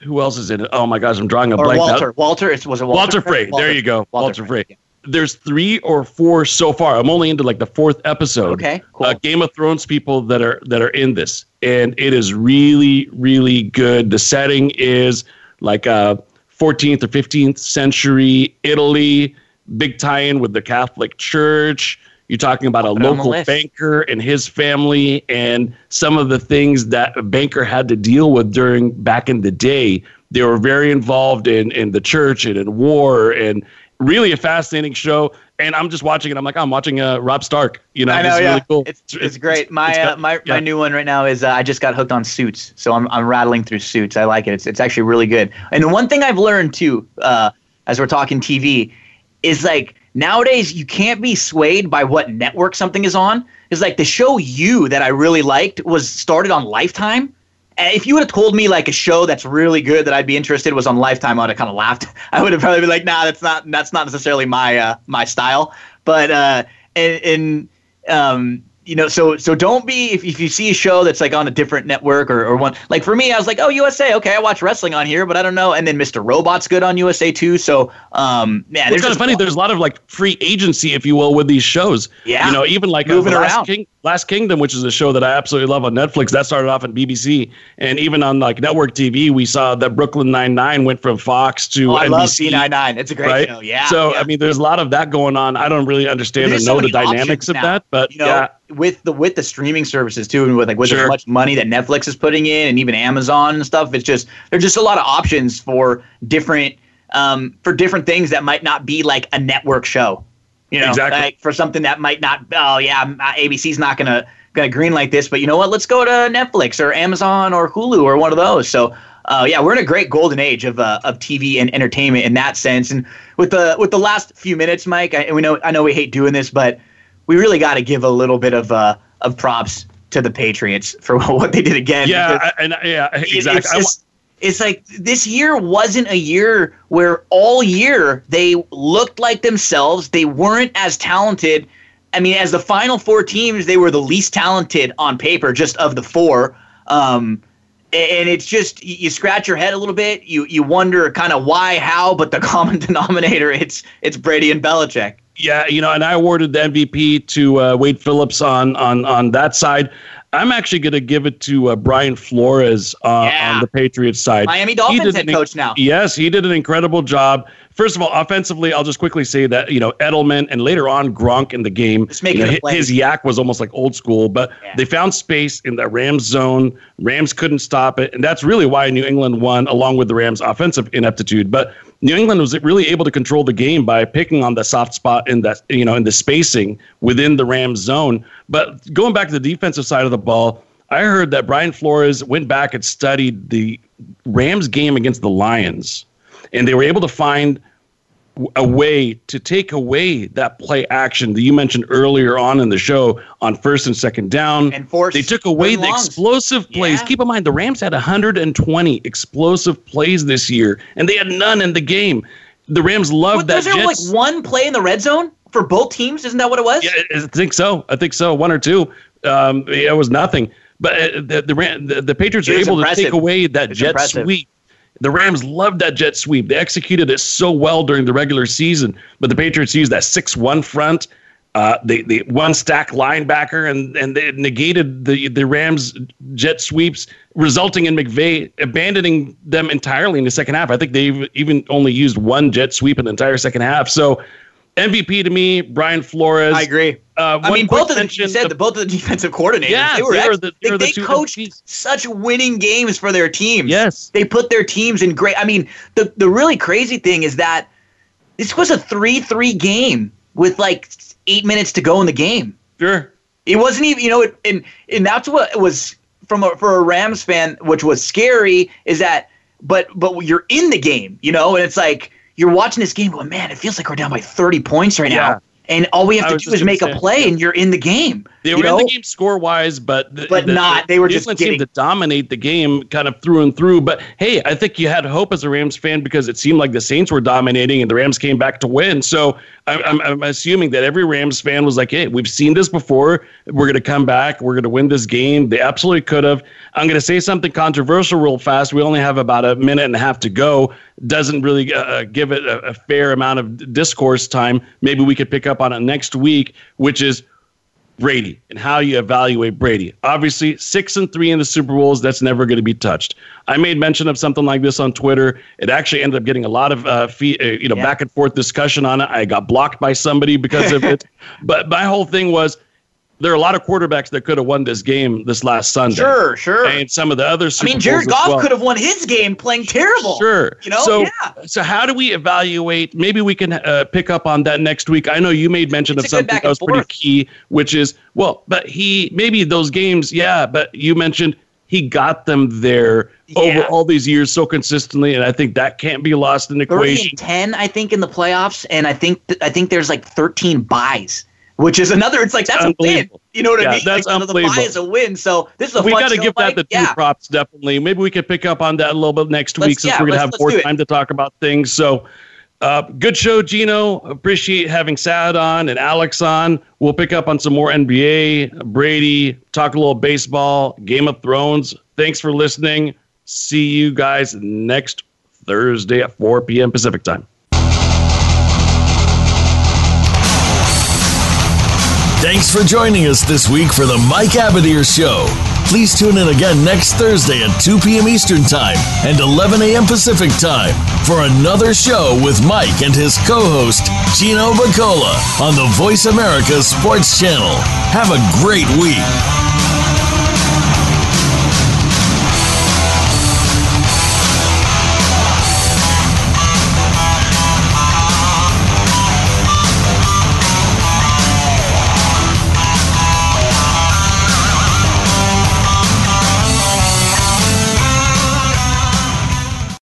who else is in it? Oh my gosh, I'm drawing a or blank. Walter. Out. Walter. It was a Walter, Walter Frey. Walter. There you go. Walter, Walter Frey. Frey. There's three or four so far. I'm only into like the fourth episode. Okay, cool. Uh, Game of Thrones people that are that are in this, and it is really really good. The setting is like a 14th or 15th century Italy big tie-in with the Catholic Church. You're talking about a local banker and his family and some of the things that a banker had to deal with during back in the day. They were very involved in in the church and in war and really a fascinating show. And I'm just watching it. I'm like, I'm watching uh, Rob Stark. You know, I know, yeah. really cool. It's, it's, great. My it's uh, my yeah. my new one right now is uh, I just got hooked on Suits, so I'm I'm rattling through Suits. I like it. It's it's actually really good. And the one thing I've learned too, uh, as we're talking TV, is like nowadays you can't be swayed by what network something is on. It's like the show You that I really liked was started on Lifetime. If you would have told me like a show that's really good that I'd be interested was on Lifetime, I would have kind of laughed. I would have probably been like, "Nah, that's not that's not necessarily my uh, my style." But uh, and, and um, you know, so so don't be if, if you see a show that's like on a different network or, or one like for me, I was like, oh USA, okay, I watch wrestling on here, but I don't know. And then Mr. Robot's good on USA too. So um, man, It's there's kind of funny. There's a lot of like free agency, if you will, with these shows. Yeah. You know, even like uh, Moving around. King, Last Kingdom, which is a show that I absolutely love on Netflix. That started off on BBC, and even on like network TV, we saw that Brooklyn Nine Nine went from Fox to Oh, I NBC. love B99. It's a great right? show. Yeah. So yeah. I mean, there's a lot of that going on. I don't really understand or know so the dynamics of now, that, but you know, yeah. with the with the streaming services too, and with like with Sure. as much money that Netflix is putting in, and even Amazon and stuff, it's just there's just a lot of options for different um, for different things that might not be like a network show. You know, Exactly. like for something that might not. Oh yeah, uh, ABC's not gonna gonna green like this, but you know what? Let's go to Netflix or Amazon or Hulu or one of those. So. Uh, yeah, we're in a great golden age of uh, of TV and entertainment in that sense. And with the with the last few minutes, Mike, I, and we know I know we hate doing this, but we really got to give a little bit of uh, of props to the Patriots for what they did again. Yeah, and yeah, it- exactly. It's, I just- it's like this year wasn't a year where all year they looked like themselves. They weren't as talented. I mean, as the final four teams, they were the least talented on paper, just of the four. Um, and it's just you scratch your head a little bit. You you wonder kind of why, how, but the common denominator it's it's Brady and Belichick. Yeah, you know, and I awarded the MVP to uh, Wade Phillips on on on that side. I'm actually going to give it to uh, Brian Flores uh, Yeah. on the Patriots side. Miami Dolphins head coach now. Yes, he did an incredible job. First of all, offensively, I'll just quickly say that you know Edelman and later on Gronk in the game. You know, the his YAC was almost like old school, but Yeah. they found space in that Rams zone. Rams couldn't stop it, and that's really why New England won, along with the Rams' offensive ineptitude. But New England was really able to control the game by picking on the soft spot in that you know in the spacing within the Rams zone. But going back to the defensive side of the ball, I heard that Brian Flores went back and studied the Rams game against the Lions, and they were able to find a way to take away that play action that you mentioned earlier on in the show on first and second down. And force they took away the longs. explosive plays. Yeah. Keep in mind the Rams had 120 explosive plays this year, and they had none in the game. The Rams loved that. was there like one play in the red zone for both teams? Isn't that what it was? yeah, I think so. I think so. One or two. Um, it was nothing. But uh, the the, Ram- the, the Patriots are able impressive. to take away that It's jet impressive. sweep. The Rams loved that jet sweep. They executed it so well during the regular season. But the Patriots used that six-one front. Uh, they they one stack linebacker and and they negated the the Rams jet sweeps, resulting in McVay abandoning them entirely in the second half. I think they even only used one jet sweep in the entire second half. So MVP to me, Brian Flores. I agree. Uh, I mean, both of the, you said the, both of the defensive coordinators. Yeah, they were, they were ex- the- they, they the they two coached MVPs. such winning games for their teams. Yes. they put their teams in great. I mean, the the really crazy thing is that this was a three-three game with like eight minutes to go in the game. Sure. It wasn't even, you know, it, and and that's what was from a, for a Rams fan, which was scary, is that, but but you're in the game, you know, and it's like you're watching this game, going, man, it feels like we're down by 30 points right Yeah. now, and all we have to do is make a play, and you're in the game. They you were know? in the game score wise, but the, But the- not. They were New just England getting- seemed to dominate the game kind of through and through. But hey, I think you had hope as a Rams fan because it seemed like the Saints were dominating and the Rams came back to win. So I'm, I'm, I'm assuming that every Rams fan was like, hey, we've seen this before. We're going to come back. We're going to win this game. They absolutely could have. I'm going to say something controversial real fast. We only have about a minute and a half to go. Doesn't really uh, uh, give it a, a fair amount of discourse time. Maybe we could pick up on it next week, which is Brady and how you evaluate Brady. Obviously, six and three in the Super Bowls, that's never going to be touched. I made mention of something like this on Twitter. It actually ended up getting a lot of uh, fee, uh, you know Yeah. back and forth discussion on it. I got blocked by somebody because of it. But my whole thing was there are a lot of quarterbacks that could have won this game this last Sunday. Sure, sure. And some of the other Super I mean, Jared Goff well. could have won his game playing terrible. Sure. You know, so, yeah. So how do we evaluate? Maybe we can uh, pick up on that next week. I know you made mention It's of something that was pretty key, which is well, but he maybe those games, yeah, but you mentioned he got them there over all these years so consistently, and I think that can't be lost in the equation. 10 i think in the playoffs and i think th- i think there's like 13 buys which is another it's like that's a win you know what Yeah, i mean that's like, the buy is a win so this is a we got to give that the two yeah props definitely. Maybe we could pick up on that a little bit next Let's- week since yeah, we're gonna have more time to talk about things. So, uh, good show, Gino. Appreciate having Saad on and Alex on. We'll pick up on some more NBA, Brady, talk a little baseball, Game of Thrones. Thanks for listening. See you guys next Thursday at 4 p.m. Pacific time. Thanks for joining us this week for the Mike Abadir Show. Please tune in again next Thursday at 2 p.m. Eastern Time and 11 a.m. Pacific Time for another show with Mike and his co-host Gino Bacola on the Voice America Sports Channel. Have a great week.